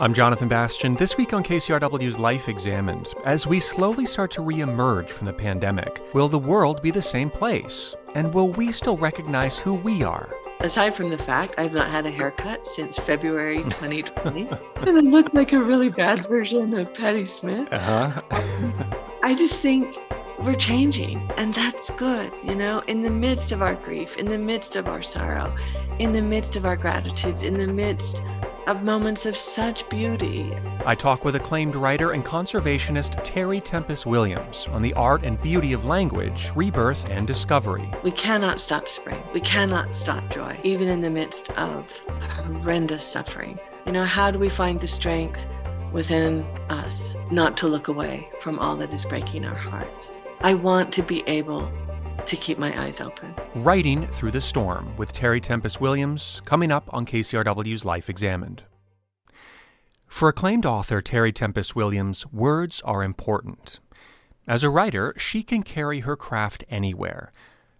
I'm Jonathan Bastian. This week on KCRW's Life Examined, as we slowly start to reemerge from the pandemic, will the world be the same place? And will we still recognize who we are? Aside from the fact I've not had a haircut since February 2020, and I look like a really bad version of Patti Smith. Uh-huh. I just think we're changing, and that's good. You know, in the midst of our grief, in the midst of our sorrow, in the midst of our gratitudes, in the midst of moments of such beauty. I talk with acclaimed writer and conservationist Terry Tempest Williams on the art and beauty of language, rebirth, and discovery. We cannot stop spring. We cannot stop joy, even in the midst of horrendous suffering. You know, how do we find the strength within us not to look away from all that is breaking our hearts? I want to be able to keep my eyes open. Writing Through the Storm with Terry Tempest Williams, coming up on KCRW's Life Examined. For acclaimed author Terry Tempest Williams, words are important. As a writer, she can carry her craft anywhere.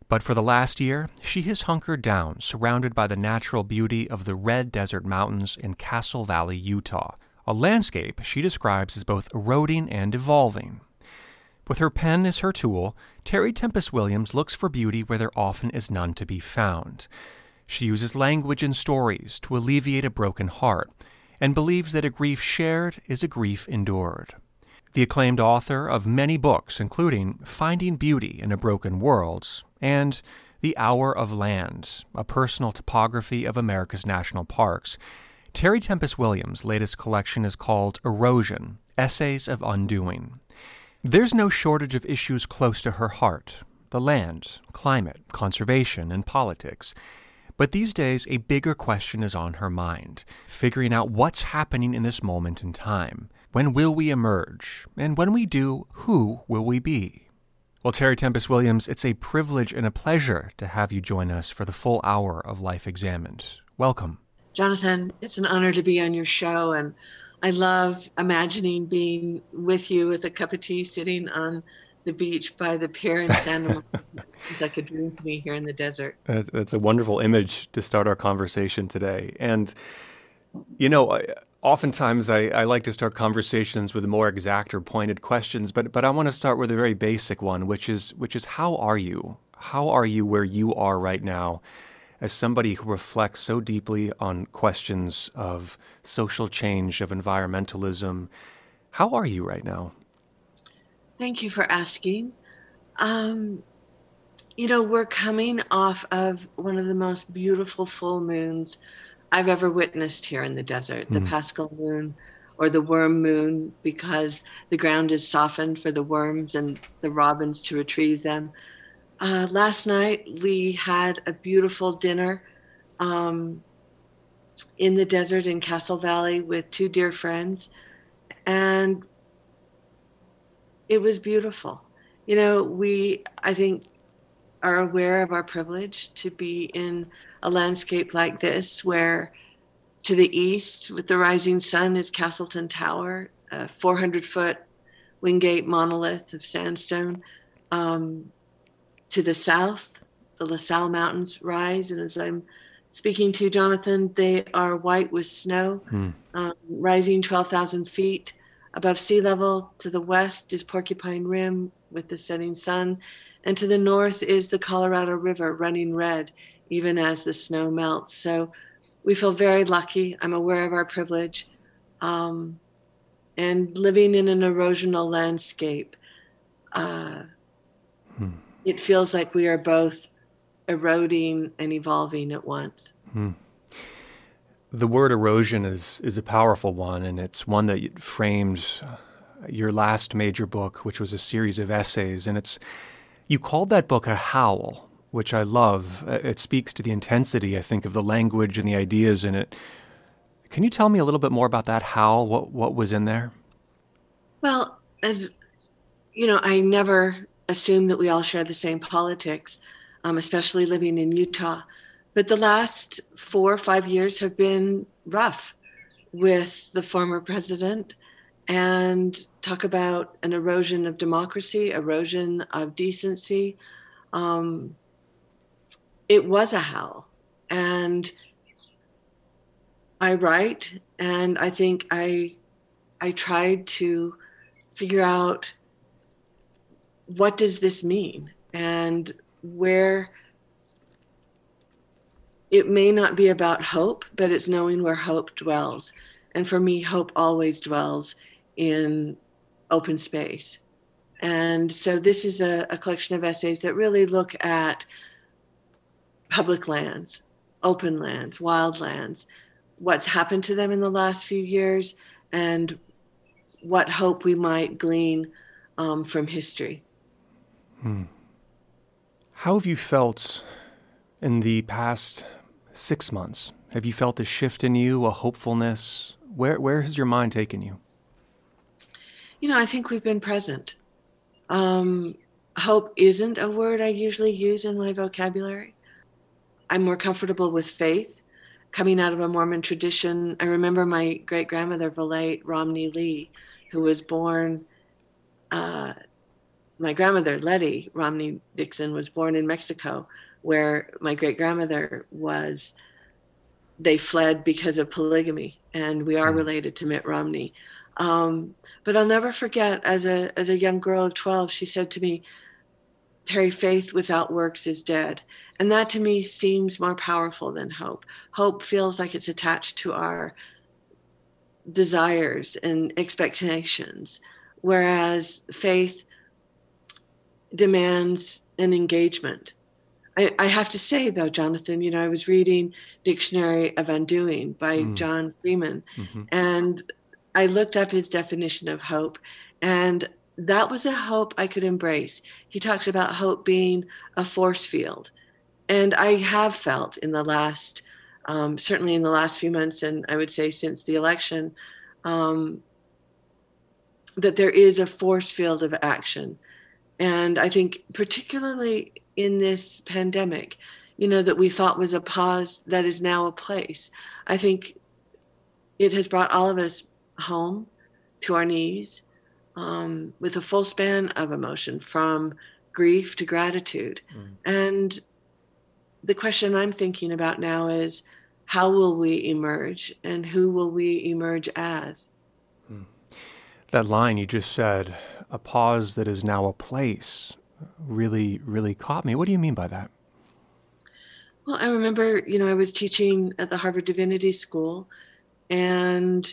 But for the last year, she has hunkered down, surrounded by the natural beauty of the Red Desert Mountains in Castle Valley, Utah, a landscape she describes as both eroding and evolving. With her pen as her tool, Terry Tempest Williams looks for beauty where there often is none to be found. She uses language and stories to alleviate a broken heart, and believes that a grief shared is a grief endured. The acclaimed author of many books, including Finding Beauty in a Broken World and The Hour of Land, a personal topography of America's national parks, Terry Tempest Williams' latest collection is called Erosion Essays of Undoing. There's no shortage of issues close to her heart the land, climate, conservation, and politics. But these days, a bigger question is on her mind figuring out what's happening in this moment in time. When will we emerge? And when we do, who will we be? Well, Terry Tempest Williams, it's a privilege and a pleasure to have you join us for the full hour of Life Examined. Welcome. Jonathan, it's an honor to be on your show. And I love imagining being with you with a cup of tea sitting on the beach by the pier in Santa It seems like a dream to me here in the desert. That's a wonderful image to start our conversation today. And, you know, I, oftentimes I, I, like to start conversations with more exact or pointed questions, but, but I want to start with a very basic one, which is, which is how are you? How are you where you are right now? As somebody who reflects so deeply on questions of social change, of environmentalism, how are you right now? Thank you for asking. Um, you know, we're coming off of one of the most beautiful full moons I've ever witnessed here in the desert, the mm. Paschal moon or the worm moon, because the ground is softened for the worms and the robins to retrieve them. Uh, last night we had a beautiful dinner um, in the desert in Castle Valley with two dear friends, and it was beautiful. You know, we I think are aware of our privilege to be in a landscape like this, where to the east, with the rising sun, is Castleton Tower, a 400 foot Wingate monolith of sandstone. Um, to the south, the La Sal Mountains rise, and as I'm speaking to Jonathan, they are white with snow, hmm. um, rising 12,000 feet above sea level. To the west is Porcupine Rim with the setting sun, and to the north is the Colorado River running red, even as the snow melts. So we feel very lucky. I'm aware of our privilege. Um, and living in an erosional landscape. Uh, hmm it feels like we are both eroding and evolving at once. Hmm. The word erosion is is a powerful one, and it's one that frames uh, your last major book, which was a series of essays. And it's you called that book a howl, which I love. Uh, it speaks to the intensity, I think, of the language and the ideas in it. Can you tell me a little bit more about that howl? What what was in there? Well, as you know, I never assume that we all share the same politics, um, especially living in Utah. But the last four or five years have been rough with the former president and talk about an erosion of democracy, erosion of decency. Um, it was a hell. And I write, and I think I I tried to figure out what does this mean and where it may not be about hope, but it's knowing where hope dwells. And for me, hope always dwells in open space. And so this is a, a collection of essays that really look at public lands, open lands, wild lands, what's happened to them in the last few years, and what hope we might glean um, from history. Hmm. How have you felt in the past six months? Have you felt a shift in you, a hopefulness? Where where has your mind taken you? You know, I think we've been present. Um, hope isn't a word I usually use in my vocabulary. I'm more comfortable with faith. Coming out of a Mormon tradition, I remember my great grandmother, Valette Romney Lee, who was born. Uh, my grandmother, Letty Romney Dixon, was born in Mexico, where my great grandmother was. They fled because of polygamy, and we are mm. related to Mitt Romney. Um, but I'll never forget as a as a young girl of 12, she said to me, Terry, faith without works is dead. And that to me seems more powerful than hope. Hope feels like it's attached to our desires and expectations, whereas faith demands an engagement. I, I, have to say, though, Jonathan, you know, I was reading Dictionary of Undoing by mm. John Freeman, mm-hmm. and I looked up his definition of hope, and that was a hope I could embrace. He talks about hope being a force field. And I have felt in the last, um, certainly in the last few months, and I would say since the election, um, that there is a force field of action. And I think, particularly in this pandemic, you know, that we thought was a pause that is now a place. I think it has brought all of us home to our knees um, with a full span of emotion from grief to gratitude. Mm. And the question I'm thinking about now is how will we emerge and who will we emerge as? Mm. That line you just said, a pause that is now a place, really, really caught me. What do you mean by that? Well, I remember, you know, I was teaching at the Harvard Divinity School and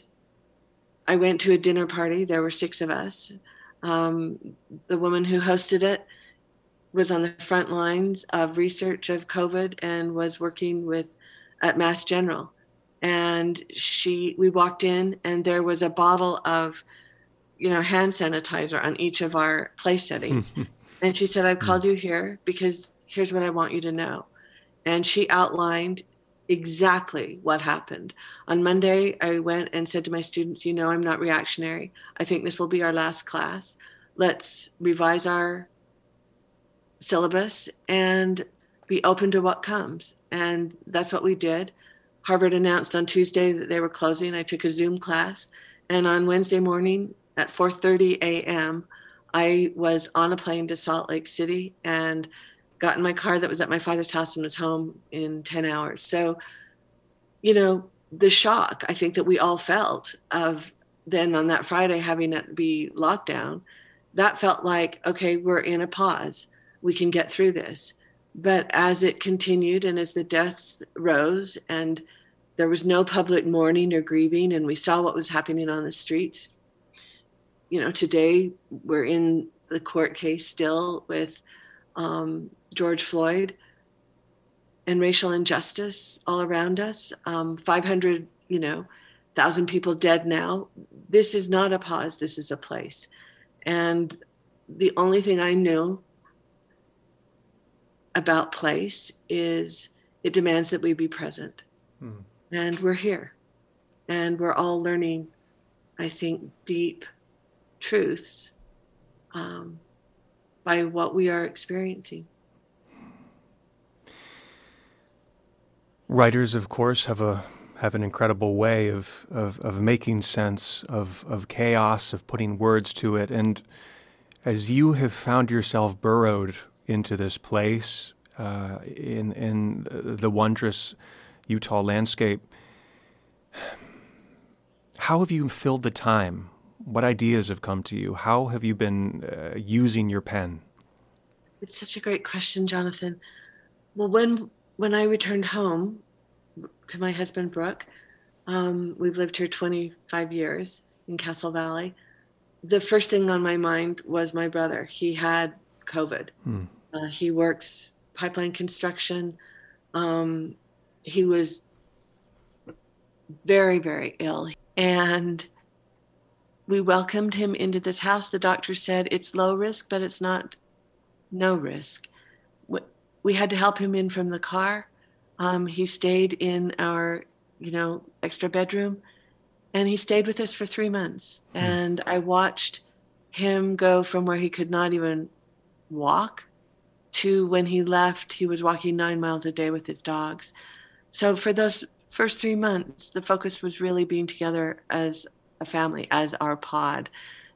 I went to a dinner party. There were six of us. Um, the woman who hosted it was on the front lines of research of COVID and was working with at Mass General. And she, we walked in, and there was a bottle of, you know, hand sanitizer on each of our place settings. and she said, "I've called hmm. you here because here's what I want you to know." And she outlined exactly what happened. On Monday, I went and said to my students, You know, I'm not reactionary. I think this will be our last class. Let's revise our syllabus and be open to what comes. And that's what we did. Harvard announced on Tuesday that they were closing. I took a Zoom class. And on Wednesday morning at 4:30 a.m., I was on a plane to Salt Lake City and got in my car that was at my father's house and was home in 10 hours. So, you know, the shock I think that we all felt of then on that Friday having it be lockdown, that felt like, okay, we're in a pause. We can get through this. But as it continued and as the deaths rose and there was no public mourning or grieving, and we saw what was happening on the streets, you know, today we're in the court case still with um, George Floyd and racial injustice all around us. Um, 500, you know, thousand people dead now. This is not a pause. This is a place. And the only thing I know about place is it demands that we be present. Hmm. And we're here. And we're all learning, I think, deep truths um, by what we are experiencing. Writers, of course, have a have an incredible way of, of, of making sense of, of chaos, of putting words to it. And as you have found yourself burrowed into this place uh, in, in the wondrous Utah landscape, How have you filled the time? What ideas have come to you? How have you been uh, using your pen? It's such a great question, Jonathan. Well, when when I returned home to my husband Brooke, um, we've lived here 25 years in Castle Valley. The first thing on my mind was my brother. He had COVID. Hmm. Uh, he works pipeline construction. Um, he was very, very ill. And we welcomed him into this house. The doctor said it's low risk, but it's not no risk. We had to help him in from the car. Um, he stayed in our, you know, extra bedroom, and he stayed with us for three months. Hmm. And I watched him go from where he could not even walk to when he left, he was walking nine miles a day with his dogs. So for those first three months, the focus was really being together as a family, as our pod,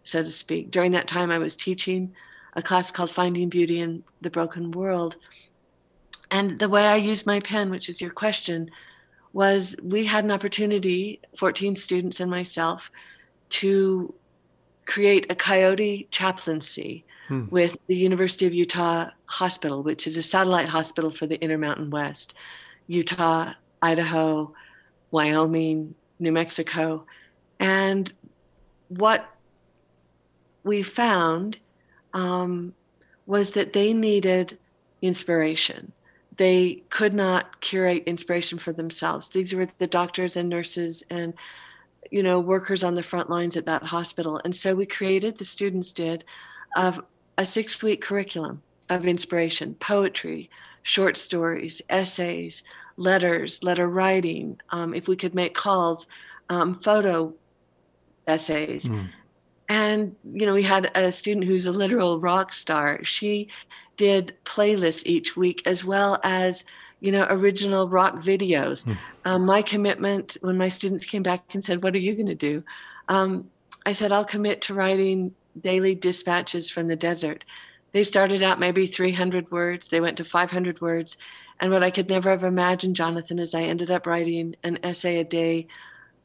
so to speak. During that time, I was teaching a class called Finding Beauty in the Broken World. And the way I used my pen, which is your question, was we had an opportunity, 14 students and myself, to create a coyote chaplaincy hmm. with the University of Utah Hospital, which is a satellite hospital for the Intermountain West. Utah Idaho, Wyoming, New Mexico. And what we found um, was that they needed inspiration. They could not curate inspiration for themselves. These were the doctors and nurses and you know workers on the front lines at that hospital. And so we created, the students did, of a six-week curriculum of inspiration, poetry, short stories, essays, letters, letter writing, um, if we could make calls, um, photo essays. Mm. And, you know, we had a student who's a literal rock star. She did playlists each week as well as, you know, original rock videos. Mm. Um, my commitment when my students came back and said, What are you going to do? Um, I said, I'll commit to writing daily dispatches from the desert. They started out maybe 300 words, they went to 500 words. And what I could never have imagined, Jonathan, is I ended up writing an essay a day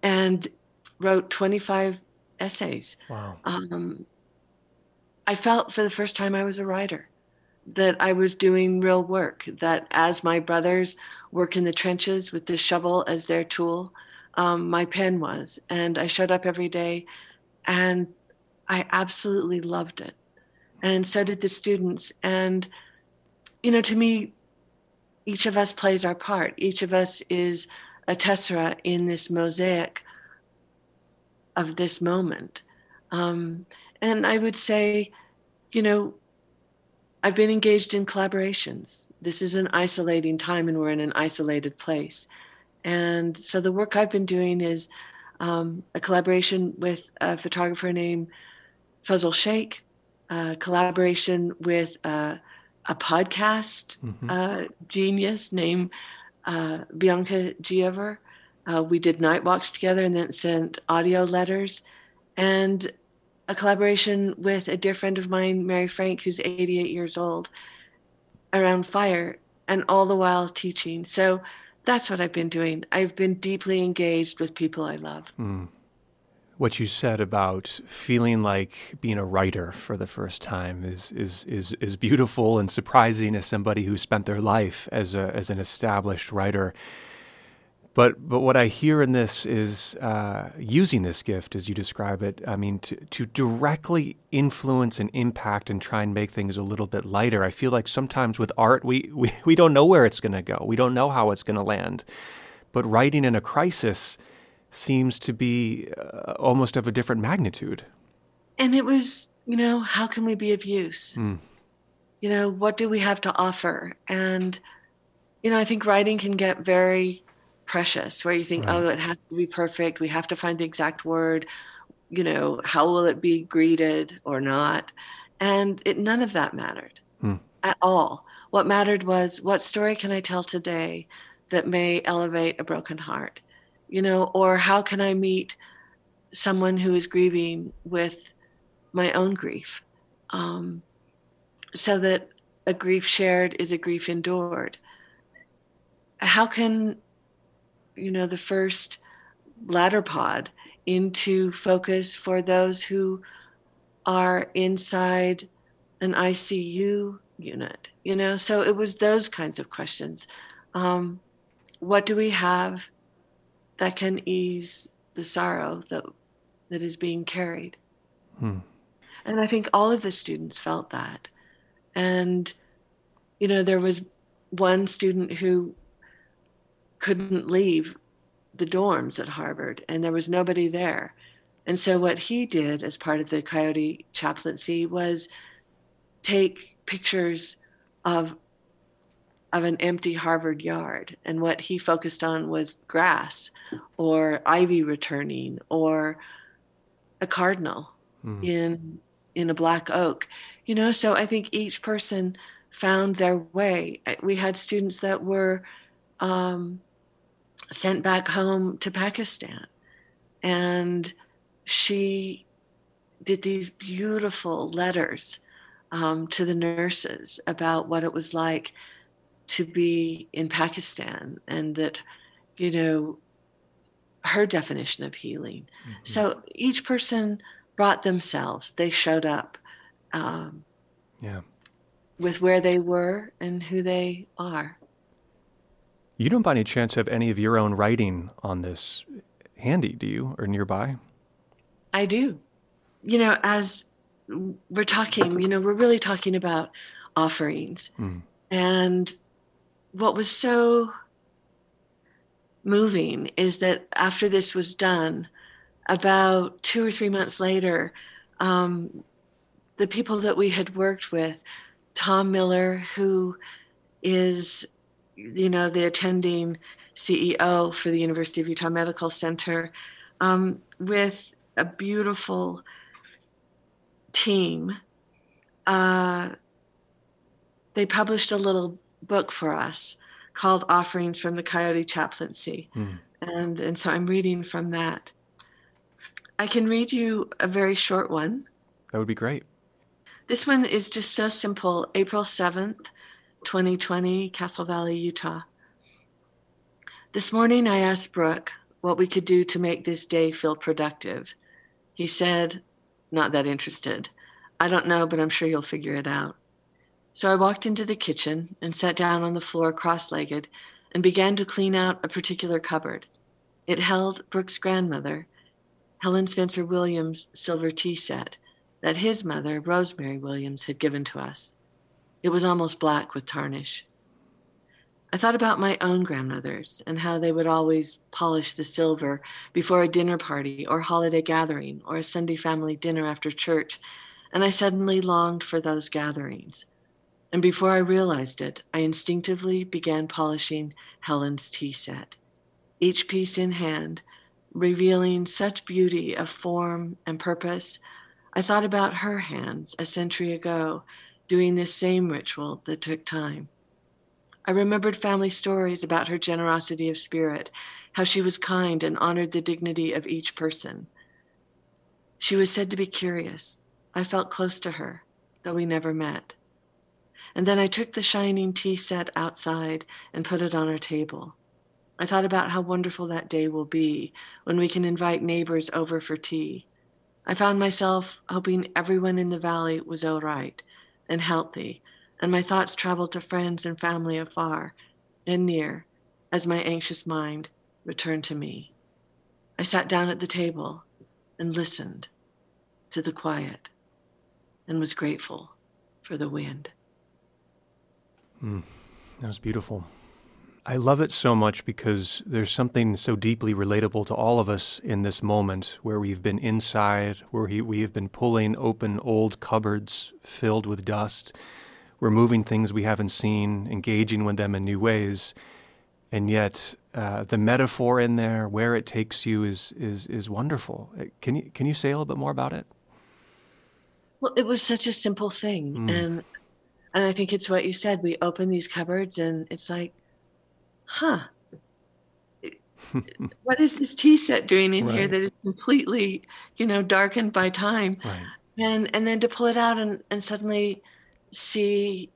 and wrote 25 essays. Wow. Um, I felt for the first time I was a writer, that I was doing real work, that as my brothers work in the trenches with the shovel as their tool, um, my pen was. And I showed up every day and I absolutely loved it. And so did the students. And, you know, to me, each of us plays our part. Each of us is a tessera in this mosaic of this moment. Um, and I would say, you know, I've been engaged in collaborations. This is an isolating time, and we're in an isolated place. And so the work I've been doing is um, a collaboration with a photographer named Fazal Sheikh, a collaboration with uh, a podcast mm-hmm. uh, genius named uh, Bianca Giaever. Uh, we did night walks together and then sent audio letters, and a collaboration with a dear friend of mine, Mary Frank, who's 88 years old, around fire, and all the while teaching. So that's what I've been doing. I've been deeply engaged with people I love. Mm what you said about feeling like being a writer for the first time is is is is beautiful and surprising as somebody who spent their life as a as an established writer. But but what I hear in this is uh, using this gift, as you describe it. I mean, to to directly influence and impact and try and make things a little bit lighter. I feel like sometimes with art, we we, we don't know where it's going to go. We don't know how it's going to land. But writing in a crisis seems to be uh, almost of a different magnitude. And it was, you know, how can we be of use? Mm. You know, what do we have to offer? And, you know, I think writing can get very precious where you think, right. oh, it has to be perfect. We have to find the exact word. You know, how will it be greeted or not? And it, none of that mattered mm. at all. What mattered was what story can I tell today that may elevate a broken heart? you know, or how can I meet someone who is grieving with my own grief? Um, so that a grief shared is a grief endured. How can, you know, the first ladder pod into focus for those who are inside an ICU unit, you know? So it was those kinds of questions. Um, what do we have that can ease the sorrow that, that is being carried? Hmm. And I think all of the students felt that. And, you know, there was one student who couldn't leave the dorms at Harvard, and there was nobody there. And so, what he did as part of the Coyote chaplaincy was take pictures of of an empty Harvard yard, and what he focused on was grass, or ivy returning, or a cardinal mm. in in a black oak. You know, so I think each person found their way. We had students that were um, sent back home to Pakistan, and she did these beautiful letters um, to the nurses about what it was like to be in Pakistan and that, you know, her definition of healing. Mm-hmm. So each person brought themselves, they showed up. Um, yeah. With where they were and who they are. You don't by any chance have any of your own writing on this handy, do you, or nearby? I do. You know, as we're talking, you know, we're really talking about offerings. Mm. And what was so moving is that after this was done, about two or three months later, um, the people that we had worked with, Tom Miller, who is, you know, the attending CEO for the University of Utah Medical Center, um, with a beautiful team, uh, they published a little book for us called Offerings from the Coyote Chaplaincy. Mm. And, and so I'm reading from that. I can read you a very short one. That would be great. This one is just so simple April 7th, 2020, Castle Valley, Utah. This morning I asked Brooke what we could do to make this day feel productive. He said, not that interested. I don't know, but I'm sure you'll figure it out. So I walked into the kitchen and sat down on the floor cross legged and began to clean out a particular cupboard. It held Brooke's grandmother, Helen Spencer Williams' silver tea set that his mother, Rosemary Williams, had given to us. It was almost black with tarnish. I thought about my own grandmothers and how they would always polish the silver before a dinner party or holiday gathering or a Sunday family dinner after church, and I suddenly longed for those gatherings. And before I realized it, I instinctively began polishing Helen's tea set, each piece in hand, revealing such beauty of form and purpose. I thought about her hands a century ago, doing this same ritual that took time. I remembered family stories about her generosity of spirit, how she was kind and honored the dignity of each person. She was said to be curious. I felt close to her, though we never met. And then I took the shining tea set outside and put it on our table. I thought about how wonderful that day will be when we can invite neighbors over for tea. I found myself hoping everyone in the valley was all right and healthy and my thoughts traveled to friends and family afar and near as my anxious mind returned to me. I sat down at the table and listened to the quiet and was grateful for the wind. Mm, that was beautiful. I love it so much because there's something so deeply relatable to all of us in this moment where we've been inside, where we have been pulling open old cupboards filled with dust removing things we haven't seen, engaging with them in new ways. And yet, uh, the metaphor in there, where it takes you, is is is wonderful. Uh, can you can you say a little bit more about it? Well, it was such a simple thing, mm. and and I think it's what you said. We open these cupboards, and it's like, huh, what is this tea set doing in right. here that is completely, you know, darkened by time? Right. And and then to pull it out and and suddenly see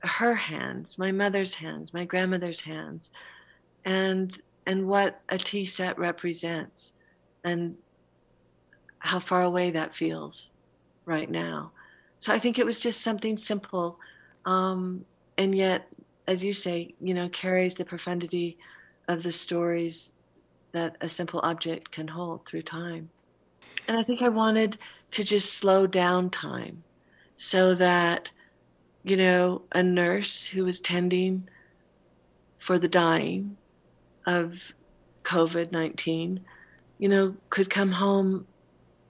her hands, my mother's hands, my grandmother's hands, and and what a tea set represents and how far away that feels right now. So I think it was just something simple, um, and yet, as you say, you know, carries the profundity of the stories that a simple object can hold through time. And I think I wanted to just slow down time so that, you know, a nurse who was tending for the dying of COVID 19, you know, could come home.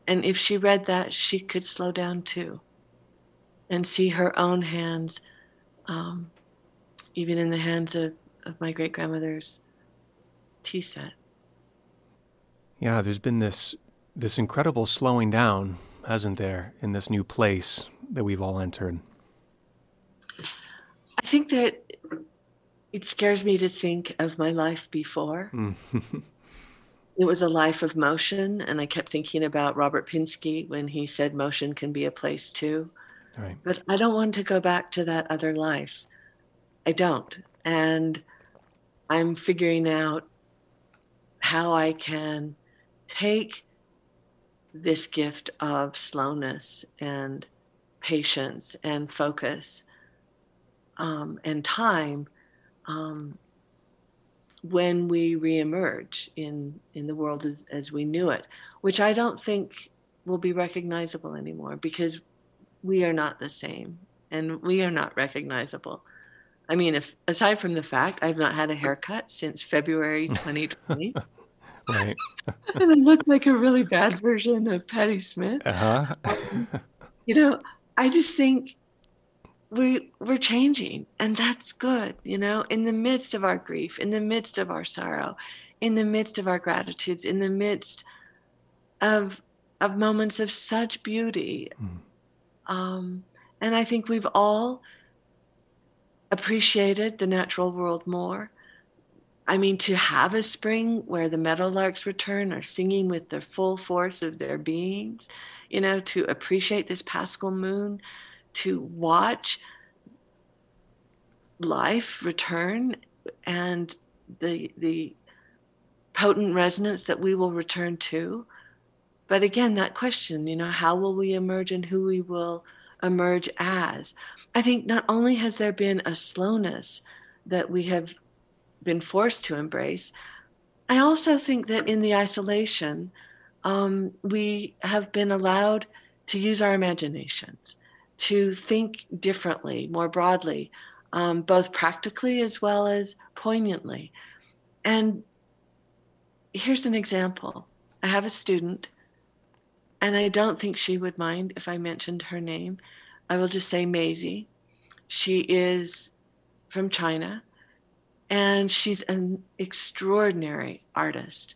And if she read that, she could slow down too and see her own hands, um, even in the hands of, of my great grandmother's tea set. Yeah, there's been this this incredible slowing down, hasn't there, in this new place that we've all entered? I think that it scares me to think of my life before. Mm. it was a life of motion, and I kept thinking about Robert Pinsky when he said motion can be a place too. Right. But I don't want to go back to that other life. I don't. And I'm figuring out how I can take this gift of slowness and patience and focus um, and time um, when we reemerge in in the world as, as we knew it, which I don't think will be recognizable anymore because we are not the same and we are not recognizable. I mean, if aside from the fact I've not had a haircut since February 2020. Right. and I look like a really bad version of Patti Smith. Uh-huh. um, you know, I just think we we're changing and that's good, you know, in the midst of our grief, in the midst of our sorrow, in the midst of our gratitudes, in the midst of of moments of such beauty. Mm. Um, and I think we've all appreciated the natural world more I mean, to have a spring where the meadowlarks return are singing with the full force of their beings, you know, to appreciate this paschal moon, to watch life return and the the potent resonance that we will return to. But again, that question, you know, how will we emerge and who we will emerge as? I think not only has there been a slowness that we have been forced to embrace. I also think that in the isolation, um, we have been allowed to use our imaginations, to think differently, more broadly, um, both practically as well as poignantly. And here's an example I have a student, and I don't think she would mind if I mentioned her name. I will just say Maisie. She is from China and she's an extraordinary artist.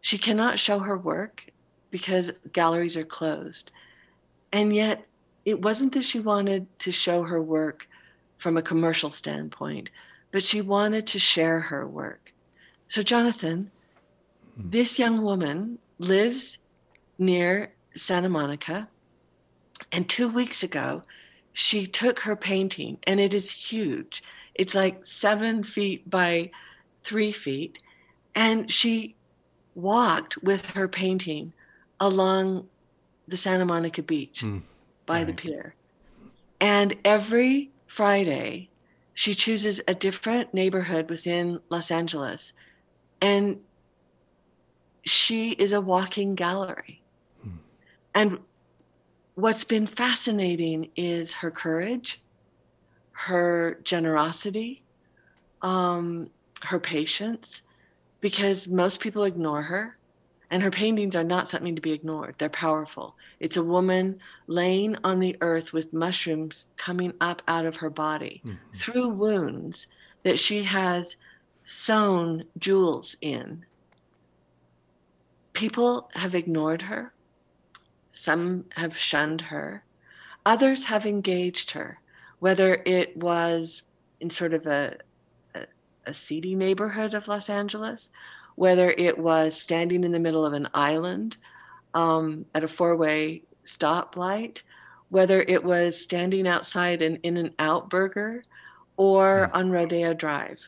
She cannot show her work because galleries are closed. And yet, it wasn't that she wanted to show her work from a commercial standpoint, but she wanted to share her work. So, Jonathan, hmm. this young woman lives near Santa Monica. And two weeks ago, she took her painting, and it is huge. It's like seven feet by three feet. And she walked with her painting along the Santa Monica beach mm, by right. the pier. And every Friday, she chooses a different neighborhood within Los Angeles. And she is a walking gallery. And what's been fascinating is her courage her generosity, um, her patience, because most people ignore her. And her paintings are not something to be ignored. They're powerful. It's a woman laying on the earth with mushrooms coming up out of her body mm-hmm. through wounds that she has sewn jewels in. People have ignored her. Some have shunned her. Others have engaged her whether it was in sort of a, a, a seedy neighborhood of Los Angeles, whether it was standing in the middle of an island um, at a four way stoplight, whether it was standing outside an In-N-Out burger or hmm. on Rodeo Drive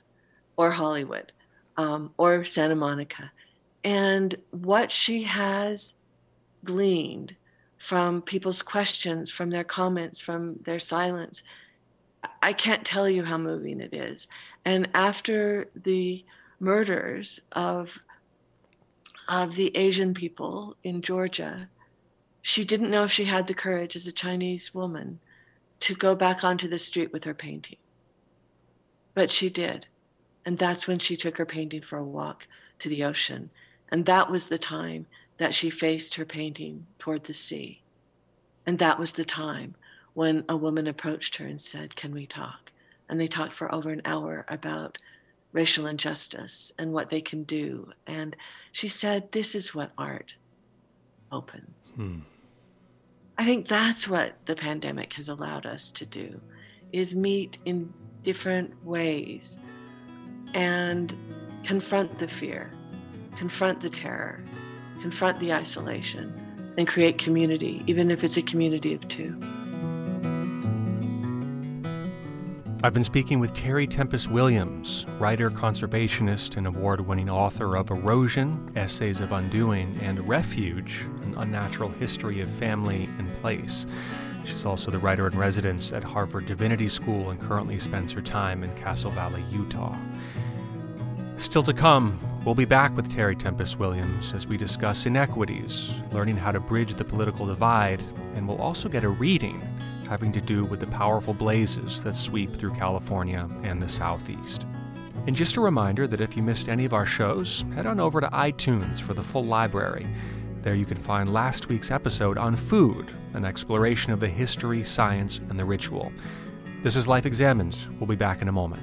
or Hollywood. um, or Santa Monica. And what she has gleaned from people's questions, from their comments, from their silence, I can't tell you how moving it is. And after the murders of of the Asian people in Georgia, she didn't know if she had the courage as a Chinese woman to go back onto the street with her painting. But she did. And that's when she took her painting for a walk to the ocean. And that was the time that she faced her painting toward the sea. And that was the time when a woman approached her and said, Can we talk? And they talked for over an hour about racial injustice and what they can do. And she said, This is what art opens. Hmm. I think that's what the pandemic has allowed us to do is meet in different ways and confront the fear, confront the terror, confront the isolation, and create community, even if it's a community of two. I've been speaking with Terry Tempest Williams, writer, conservationist, and award winning author of Erosion, Essays of Undoing, and Refuge, an unnatural history of family and place. She's also the writer in residence at Harvard Divinity School and currently spends her time in Castle Valley, Utah. Still to come, we'll be back with Terry Tempest Williams as we discuss inequities, learning how to bridge the political divide, and we'll also get a reading having to do with the powerful blazes that sweep through California and the Southeast. And just a reminder that if you missed any of our shows, head on over to iTunes for the full library. There you can find last week's episode on food, an exploration of the history, science, and the ritual. This is Life Examined. We'll be back in a moment.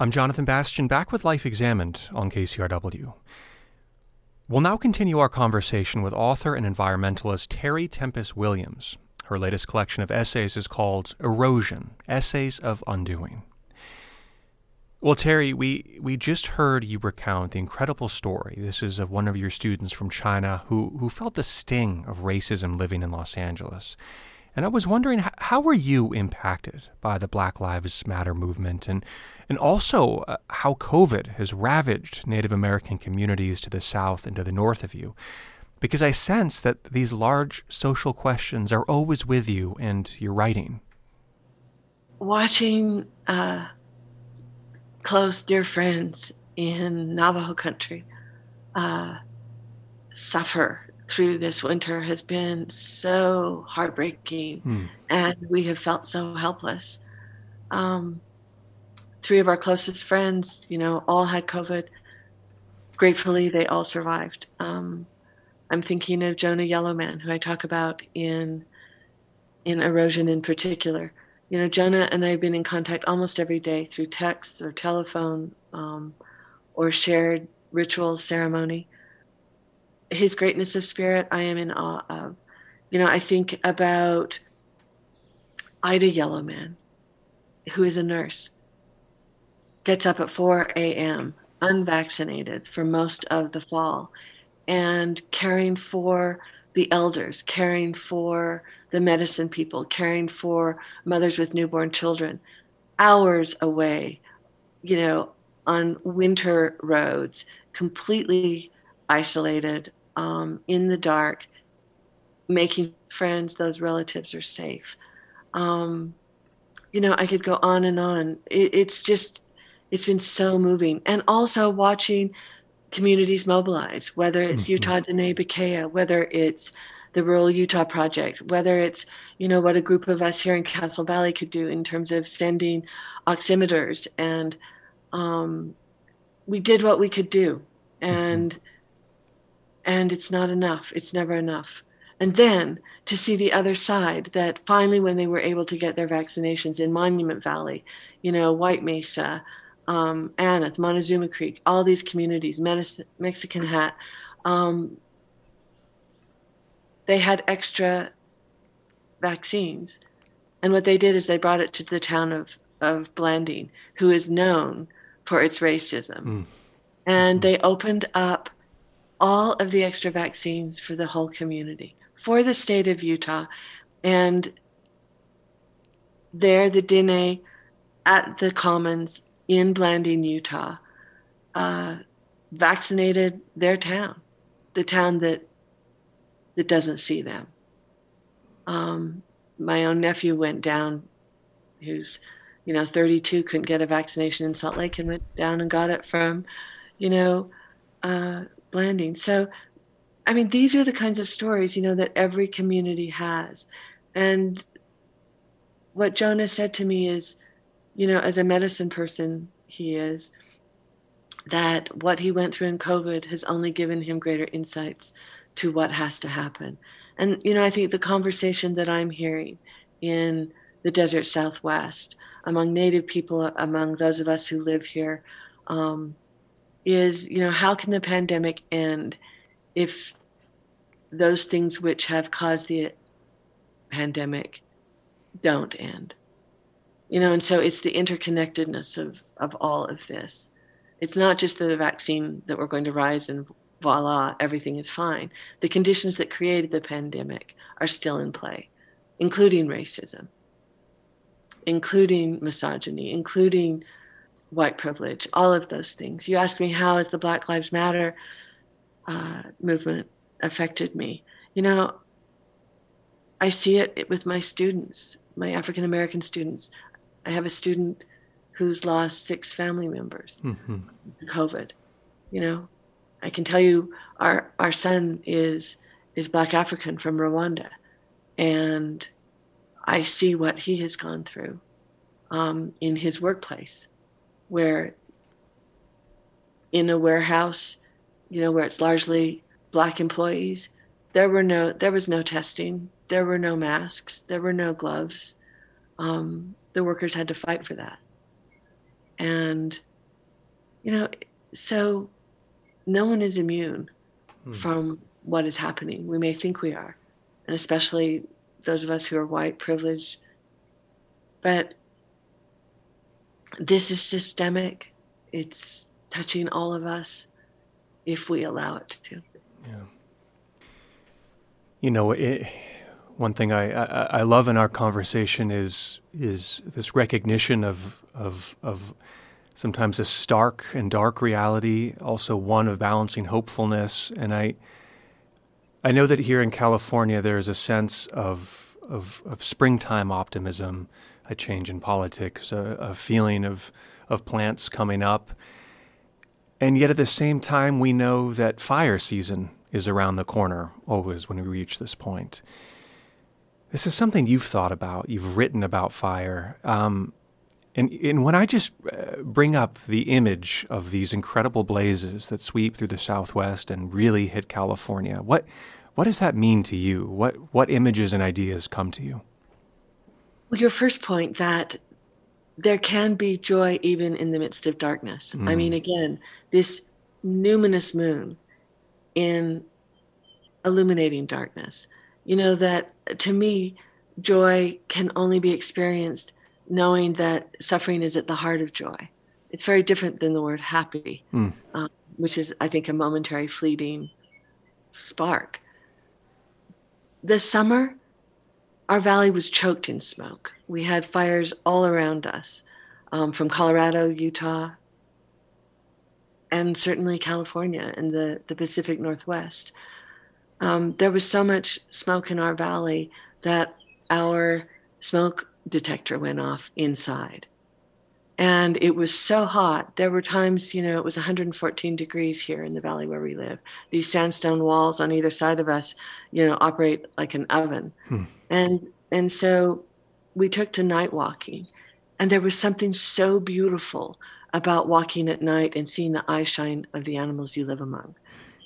I'm Jonathan Bastian, back with Life Examined on KCRW. We'll now continue our conversation with author and environmentalist Terry Tempest Williams. Her latest collection of essays is called Erosion Essays of Undoing. Well, Terry, we, we just heard you recount the incredible story. This is of one of your students from China who, who felt the sting of racism living in Los Angeles. And I was wondering, how were you impacted by the Black Lives Matter movement and, and also uh, how COVID has ravaged Native American communities to the south and to the north of you? Because I sense that these large social questions are always with you and your writing. Watching uh, close, dear friends in Navajo country uh, suffer through this winter has been so heartbreaking, mm. and we have felt so helpless. Um, three of our closest friends, you know, all had COVID. Gratefully, they all survived. Um, I'm thinking of Jonah Yellowman, who I talk about in in erosion in particular. You know, Jonah and I have been in contact almost every day through text or telephone um, or shared ritual ceremony his greatness of spirit I am in awe of. You know, I think about Ida Yellowman, who is a nurse, gets up at 4 a.m., unvaccinated for most of the fall, and caring for the elders, caring for the medicine people, caring for mothers with newborn children, hours away, you know, on winter roads, completely isolated, um, in the dark, making friends, those relatives are safe. Um, you know, I could go on and on. It, it's just, it's been so moving. And also watching communities mobilize, whether it's mm-hmm. Utah Diné Bikéyah, whether it's the Rural Utah Project, whether it's, you know, what a group of us here in Castle Valley could do in terms of sending oximeters. And um, we did what we could do. Mm-hmm. And mm-hmm and it's not enough. It's never enough. And then to see the other side that finally, when they were able to get their vaccinations in Monument Valley, you know, White Mesa, um, Aneth, Montezuma Creek, all these communities, Mexican Hat, um, they had extra vaccines. And what they did is they brought it to the town of, of Blanding, who is known for its racism. Mm. And mm-hmm. they opened up all of the extra vaccines for the whole community, for the state of Utah. And there, the Diné at the Commons in Blanding, Utah, uh, vaccinated their town, the town that that doesn't see them. Um, my own nephew went down, who's, you know, 32, couldn't get a vaccination in Salt Lake, and went down and got it from, you know, uh, Blanding. So, I mean, these are the kinds of stories, you know, that every community has, and what Jonah said to me is, you know, as a medicine person, he is, that what he went through in COVID has only given him greater insights to what has to happen. And, you know, I think the conversation that I'm hearing in the desert Southwest among Native people, among those of us who live here, um, is, you know, how can the pandemic end if those things which have caused the pandemic don't end? you know and so it's the interconnectedness of of all of this it's not just the vaccine that we're going to rise and voila everything is fine the conditions that created the pandemic are still in play including racism including misogyny including white privilege all of those things you asked me how has the black lives matter uh, movement affected me you know i see it with my students my african american students I have a student who's lost six family members mm-hmm. COVID. You know, I can tell you our our son is is Black African from Rwanda, and I see what he has gone through um, in his workplace, where in a warehouse, you know, where it's largely black employees, there were no there was no testing, there were no masks, there were no gloves. Um, the workers had to fight for that. And, you know, so no one is immune hmm. from what is happening. We may think we are, and especially those of us who are white, privileged. But this is systemic. It's touching all of us if we allow it to. Yeah. You know, it, one thing I, I, I, love in our conversation is is this recognition of of of sometimes a stark and dark reality, also one of balancing hopefulness. And I I know that here in California there's a sense of of, of springtime optimism, a change in politics, a, a feeling of of plants coming up. And yet at the same time we know that fire season is around the corner always when we reach this point. This is something you've thought about. You've written about fire. Um, and, and when I just uh, bring up the image of these incredible blazes that sweep through the Southwest and really hit California, what, what does that mean to you? What, what images and ideas come to you? Well, your first point that there can be joy even in the midst of darkness. Mm. I mean, again, this numinous moon in illuminating darkness you know that to me joy can only be experienced knowing that suffering is at the heart of joy it's very different than the word happy mm. um, which is i think a momentary fleeting spark this summer our valley was choked in smoke we had fires all around us um, from colorado utah and certainly california and the, the pacific northwest um, there was so much smoke in our valley that our smoke detector went off inside. And it was so hot. There were times, you know, it was 114 degrees here in the valley where we live. These sandstone walls on either side of us, you know, operate like an oven. Hmm. And and so we took to night walking. And there was something so beautiful about walking at night and seeing the eye shine of the animals you live among.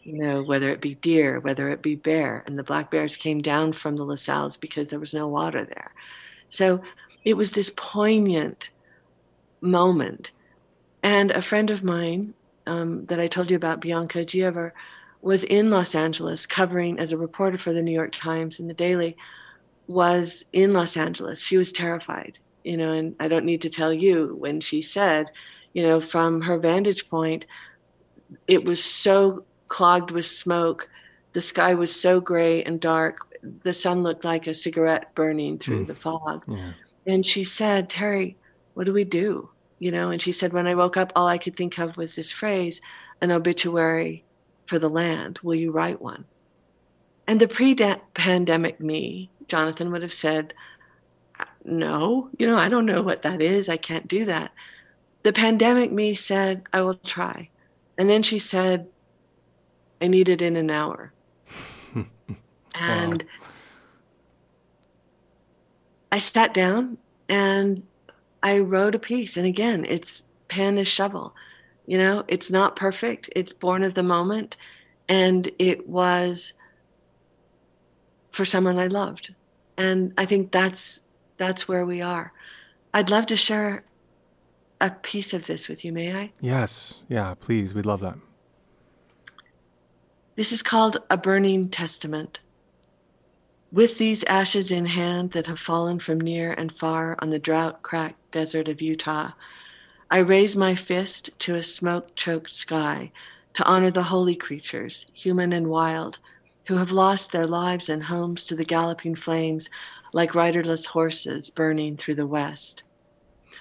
you know, whether it be deer, whether it be bear. And the black bears came down from the La Sals because there was no water there. So it was this poignant moment. And a friend of mine um, that I told you about, Bianca Giaever, was in Los Angeles covering as a reporter for the New York Times and the Daily, was in Los Angeles. She was terrified, you know, and I don't need to tell you when she said, you know, from her vantage point, it was so clogged with smoke. The sky was so gray and dark. The sun looked like a cigarette burning through mm. the fog. Yeah. And she said, Terry, what do we do? You know, and she said, when I woke up, all I could think of was this phrase, an obituary for the land. Will you write one? And the pre pandemic me, Jonathan would have said, no, you know, I don't know what that is. I can't do that. The pandemic me said, I will try. And then she said, I need it in an hour. and wow. I sat down and I wrote a piece. And again, it's pen is shovel. You know, it's not perfect. It's born of the moment. And it was for someone I loved. And I think that's that's where we are. I'd love to share a piece of this with you, may I? Yes. Yeah, please. We'd love that. This is called a burning testament. With these ashes in hand that have fallen from near and far on the drought cracked desert of Utah, I raise my fist to a smoke choked sky to honor the holy creatures, human and wild, who have lost their lives and homes to the galloping flames like riderless horses burning through the west.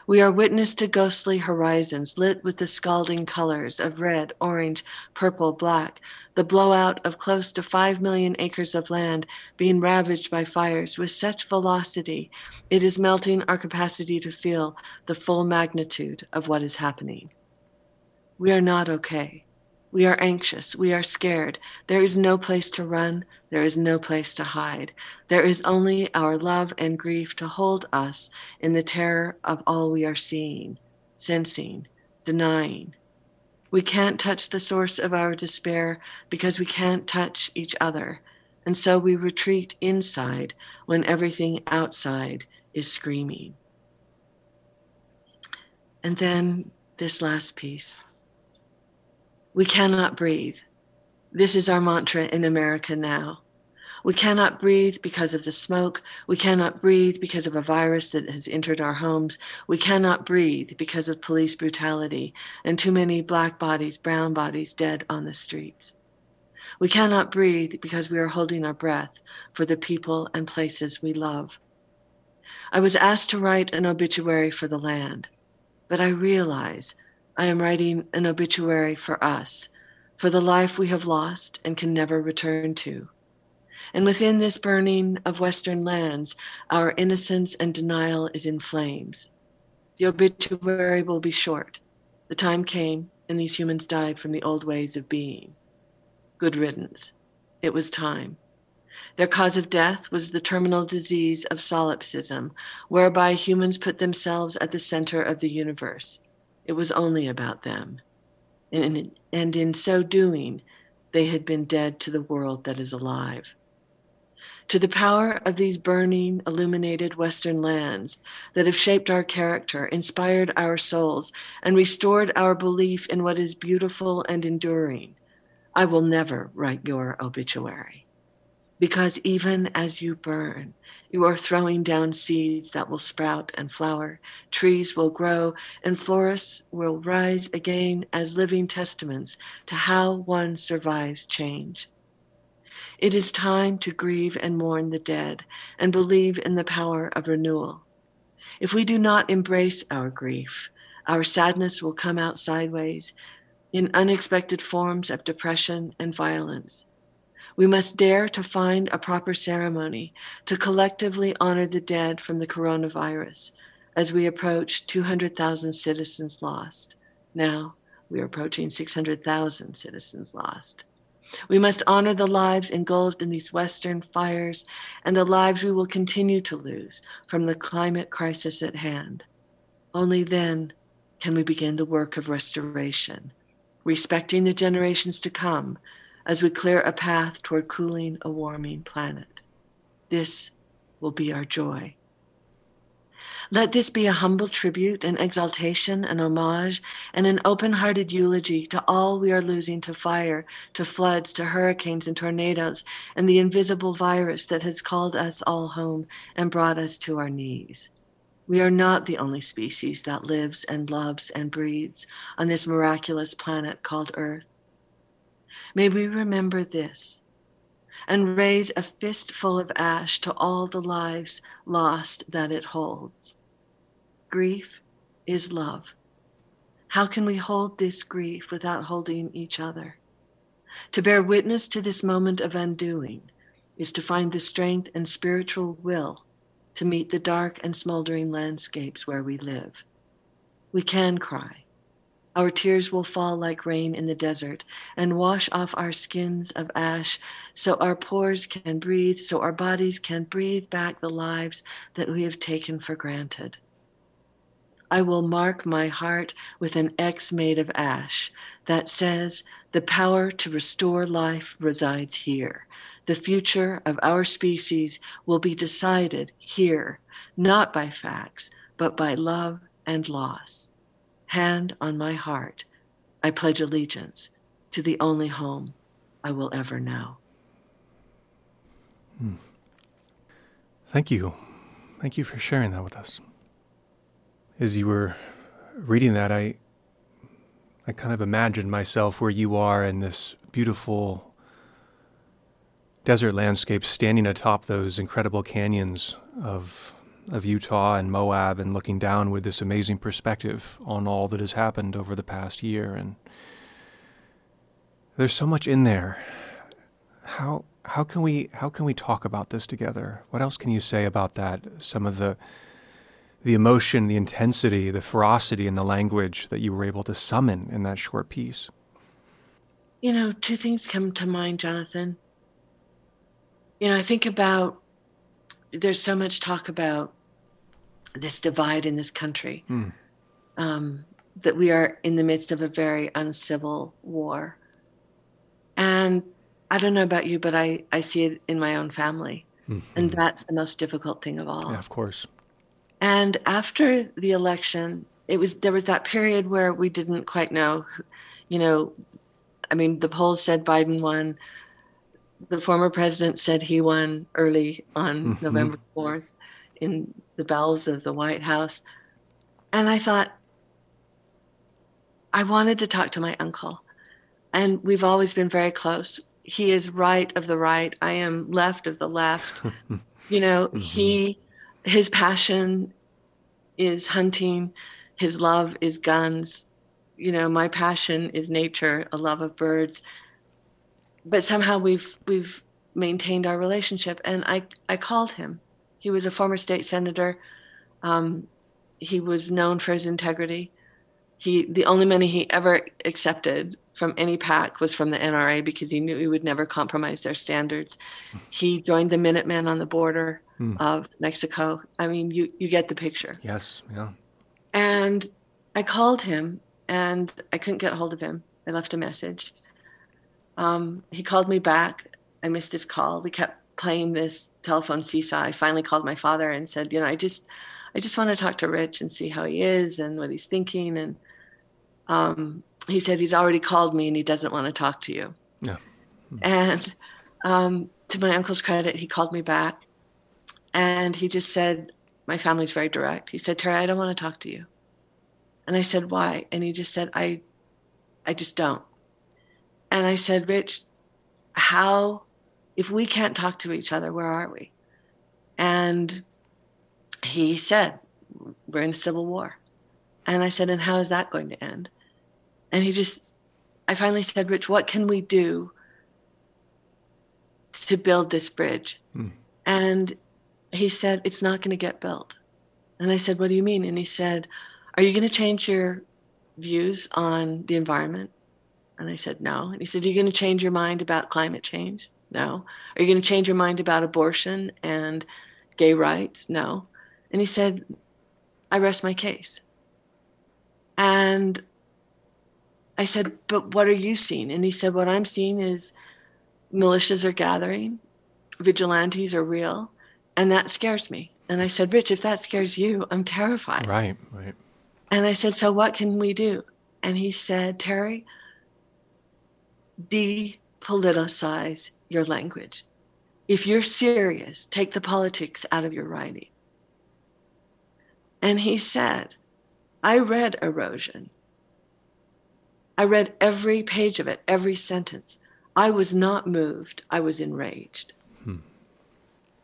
We are witness to ghostly horizons lit with the scalding colors of red, orange, purple, black, the blowout of close to 5 million acres of land being ravaged by fires with such velocity it is melting our capacity to feel the full magnitude of what is happening. We are not okay. We are anxious. We are scared. There is no place to run. There is no place to hide. There is only our love and grief to hold us in the terror of all we are seeing, sensing, denying. We can't touch the source of our despair because we can't touch each other. And so we retreat inside when everything outside is screaming. And then this last piece. We cannot breathe. This is our mantra in America now. We cannot breathe because of the smoke. We cannot breathe because of a virus that has entered our homes. We cannot breathe because of police brutality and too many black bodies, brown bodies dead on the streets. We cannot breathe because we are holding our breath for the people and places we love. I was asked to write an obituary for the land, but I realize I am writing an obituary for us, for the life we have lost and can never return to. And within this burning of Western lands, our innocence and denial is in flames. The obituary will be short. The time came, and these humans died from the old ways of being. Good riddance. It was time. Their cause of death was the terminal disease of solipsism, whereby humans put themselves at the center of the universe. It was only about them. And, and in so doing, they had been dead to the world that is alive. To the power of these burning, illuminated Western lands that have shaped our character, inspired our souls, and restored our belief in what is beautiful and enduring, I will never write your obituary. Because even as you burn, you are throwing down seeds that will sprout and flower. Trees will grow, and forests will rise again as living testaments to how one survives change. It is time to grieve and mourn the dead and believe in the power of renewal. If we do not embrace our grief, our sadness will come out sideways in unexpected forms of depression and violence. We must dare to find a proper ceremony to collectively honor the dead from the coronavirus as we approach 200,000 citizens lost. Now we are approaching 600,000 citizens lost. We must honor the lives engulfed in these Western fires and the lives we will continue to lose from the climate crisis at hand. Only then can we begin the work of restoration, respecting the generations to come as we clear a path toward cooling a warming planet. This will be our joy. Let this be a humble tribute, an exaltation, an homage, and an open hearted eulogy to all we are losing to fire, to floods, to hurricanes and tornadoes, and the invisible virus that has called us all home and brought us to our knees. We are not the only species that lives and loves and breathes on this miraculous planet called Earth. May we remember this and raise a fistful of ash to all the lives lost that it holds. Grief is love. How can we hold this grief without holding each other? To bear witness to this moment of undoing is to find the strength and spiritual will to meet the dark and smoldering landscapes where we live. We can cry. Our tears will fall like rain in the desert and wash off our skins of ash so our pores can breathe, so our bodies can breathe back the lives that we have taken for granted. I will mark my heart with an X made of ash that says, The power to restore life resides here. The future of our species will be decided here, not by facts, but by love and loss. Hand on my heart, I pledge allegiance to the only home I will ever know. Hmm. Thank you. Thank you for sharing that with us. As you were reading that, I I kind of imagined myself where you are in this beautiful desert landscape standing atop those incredible canyons of of Utah and Moab and looking down with this amazing perspective on all that has happened over the past year. And there's so much in there. How how can we how can we talk about this together? What else can you say about that? Some of the the emotion the intensity the ferocity in the language that you were able to summon in that short piece? You know two things come to mind jonathan. You know, I think about there's so much talk about this divide in this country mm. um, that we are in the midst of a very uncivil war. And I don't know about you, but I, I see it in my own family. Mm-hmm. And that's the most difficult thing of all. Yeah, of course. And after the election, it was there was that period where we didn't quite know, you know, I mean, the polls said Biden won the former president said he won early on mm-hmm. November 4th in the bowels of the White House. And I thought, I wanted to talk to my uncle. And we've always been very close. He is right of the right. I am left of the left. you know, mm-hmm. he, his passion is hunting, his love is guns. You know, my passion is nature, a love of birds but somehow we've we've maintained our relationship. And I I called him. He was a former state senator. Um, he was known for his integrity. He the only money he ever accepted from any PAC was from the NRA because he knew he would never compromise their standards. He joined the Minutemen on the border mm. of Mexico. I mean, you you get the picture. Yes, yeah. And I called him and I couldn't get a hold of him. I left a message um, he called me back. I missed his call. We kept playing this telephone seesaw. I finally called my father and said, you know, I just, I just want to talk to Rich and see how he is and what he's thinking. And um, he said he's already called me and he doesn't want to talk to you. Yeah. And um, to my uncle's credit, he called me back and he just said, my family's very direct. He said, Terry, I don't want to talk to you. And I said, why? And he just said, I, I just don't. And I said, Rich, how, if we can't talk to each other, where are we? And he said, We're in a civil war. And I said, And how is that going to end? And he just, I finally said, Rich, what can we do to build this bridge? Hmm. And he said, It's not going to get built. And I said, What do you mean? And he said, Are you going to change your views on the environment? And I said, No. And he said, Are you going to change your mind about climate change? No. Are you going to change your mind about abortion and gay rights? No. And he said, I rest my case. And I said, But what are you seeing? And he said, What I'm seeing is militias are gathering, vigilantes are real, and that scares me. And I said, Rich, if that scares you, I'm terrified. Right, right. And I said, So what can we do? And he said, Terry, depoliticize your language. If you're serious, take the politics out of your writing. And he said, I read Erosion. I read every page of it, every sentence. I was not moved, I was enraged. Hmm.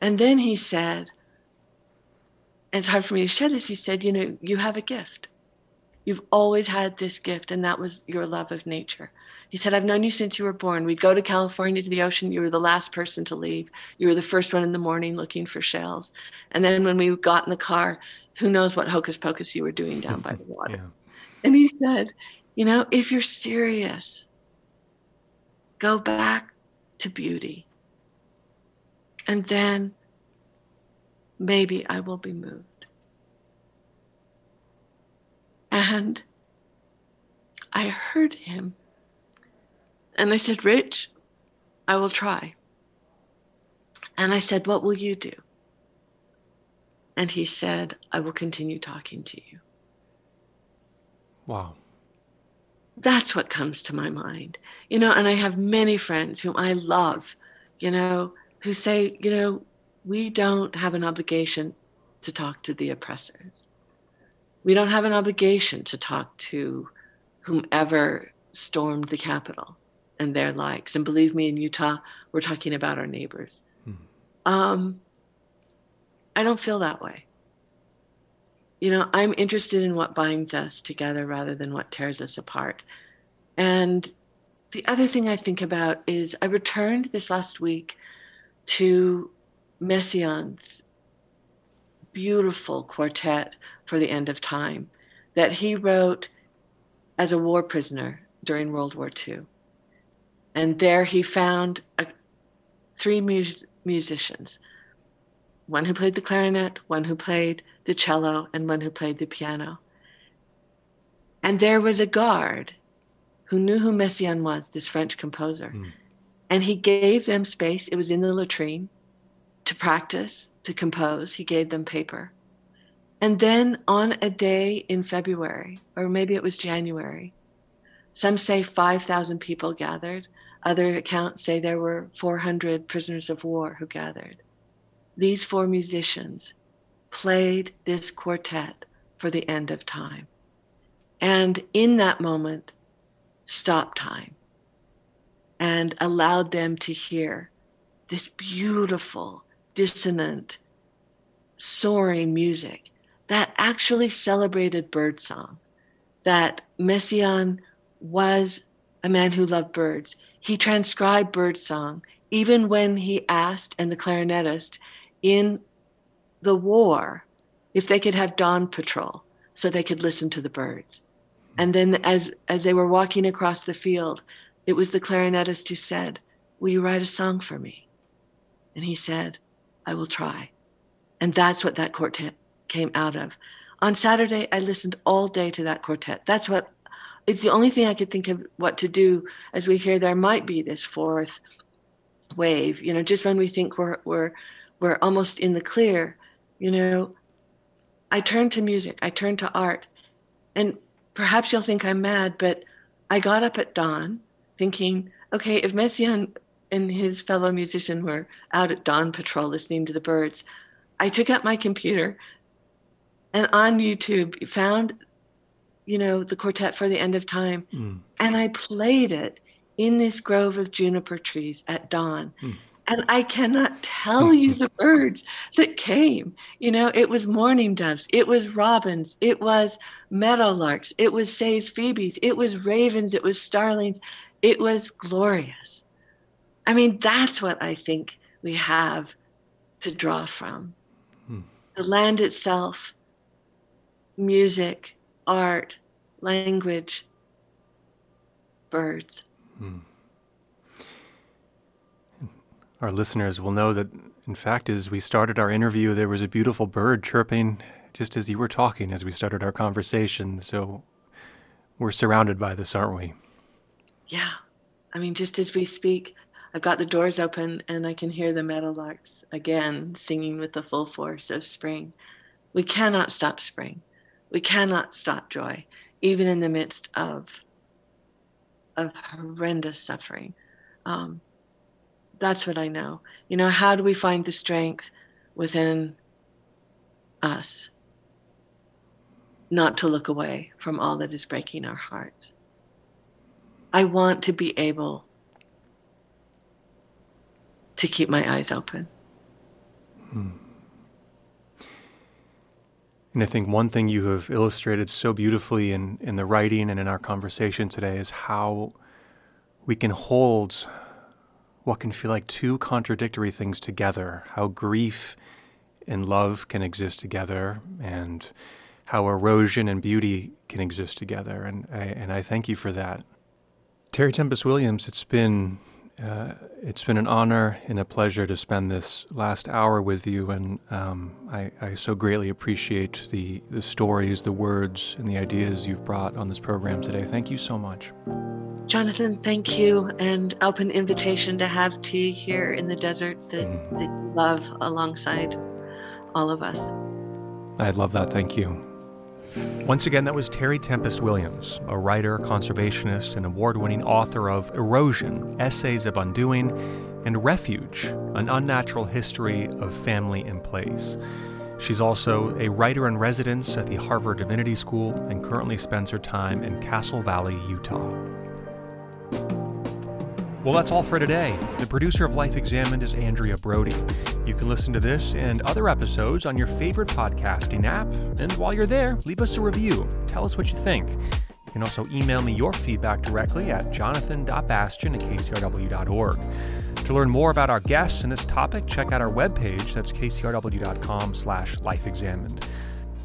And then he said, and it's hard for me to share this, he said, You know, you have a gift. You've always had this gift, and that was your love of nature. He said, I've known you since you were born. We'd go to California to the ocean. You were the last person to leave. You were the first one in the morning looking for shells. And then when we got in the car, who knows what hocus pocus you were doing down by the water. yeah. And he said, You know, if you're serious, go back to beauty. And then maybe I will be moved. And I heard him and I said, Rich, I will try. And I said, What will you do? And he said, I will continue talking to you. Wow. That's what comes to my mind. You know, and I have many friends whom I love, you know, who say, you know, we don't have an obligation to talk to the oppressors. We don't have an obligation to talk to whomever stormed the Capitol and their likes. And believe me, in Utah, we're talking about our neighbors. Mm-hmm. Um, I don't feel that way. You know, I'm interested in what binds us together rather than what tears us apart. And the other thing I think about is I returned this last week to Messiaen's beautiful quartet for the end of time that he wrote as a war prisoner during World War II. And there he found a, three mus- musicians one who played the clarinet, one who played the cello, and one who played the piano. And there was a guard who knew who Messiaen was, this French composer. Mm. And he gave them space, it was in the latrine, to practice, to compose. He gave them paper. And then on a day in February, or maybe it was January, some say 5,000 people gathered. Other accounts say there were 400 prisoners of war who gathered. These four musicians played this quartet for the end of time. And in that moment, stopped time and allowed them to hear this beautiful, dissonant, soaring music that actually celebrated birdsong, that Messiaen was a man who loved birds. He transcribed birdsong even when he asked, and the clarinetist in the war, if they could have dawn patrol so they could listen to the birds. And then as as they were walking across the field, it was the clarinetist who said, Will you write a song for me? And he said, I will try. And that's what that quartet came out of. On Saturday, I listened all day to that quartet. That's what it's the only thing I could think of what to do as we hear there might be this fourth wave. You know, just when we think we're we're we're almost in the clear, you know, I turn to music, I turn to art. And perhaps you'll think I'm mad, but I got up at dawn thinking, okay, if Messiaen and his fellow musician were out at dawn patrol listening to the birds, I took out my computer and on YouTube found you know, the quartet for the end of time. Mm. And I played it in this grove of juniper trees at dawn. Mm. And I cannot tell you the birds that came. You know, it was mourning doves, it was robins, it was meadowlarks, it was Say's phoebes, it was ravens, it was starlings. It was glorious. I mean, that's what I think we have to draw from. Hmm. The land itself, music, art, language, birds. Hmm. Our listeners will know that, in fact, as we started our interview, there was a beautiful bird chirping just as you were talking as we started our conversation. So we're surrounded by this, aren't we? Yeah. I mean, just as we speak, I've got the doors open and I can hear the meadowlarks again singing with the full force of spring. We cannot stop spring. We cannot stop joy, even in the midst of, of horrendous suffering. Um, that's what I know. You know, how do we find the strength within us not to look away from all that is breaking our hearts? I want to be able to keep my eyes open. Hmm. And I think one thing you have illustrated so beautifully in, in the writing and in our conversation today is how we can hold what can feel like two contradictory things together how grief and love can exist together, and how erosion and beauty can exist together. And I, and I thank you for that. Terry Tempest Williams, it's been uh, it's been an honor and a pleasure to spend this last hour with you, and um, I, I, so greatly appreciate the, the stories, the words, and the ideas you've brought on this program today. Thank you so much. Jonathan, thank you, and open invitation to have tea here in the desert that, mm. that you love alongside all of us. I'd love that. Thank you. Once again, that was Terry Tempest Williams, a writer, conservationist, and award winning author of Erosion Essays of Undoing and Refuge An Unnatural History of Family and Place. She's also a writer in residence at the Harvard Divinity School and currently spends her time in Castle Valley, Utah. Well, that's all for today. The producer of Life Examined is Andrea Brody. You can listen to this and other episodes on your favorite podcasting app. And while you're there, leave us a review. Tell us what you think. You can also email me your feedback directly at jonathan.bastian at kcrw.org. To learn more about our guests and this topic, check out our webpage. That's kcrw.com slash lifeexamined.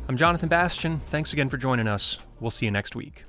I'm Jonathan Bastian. Thanks again for joining us. We'll see you next week.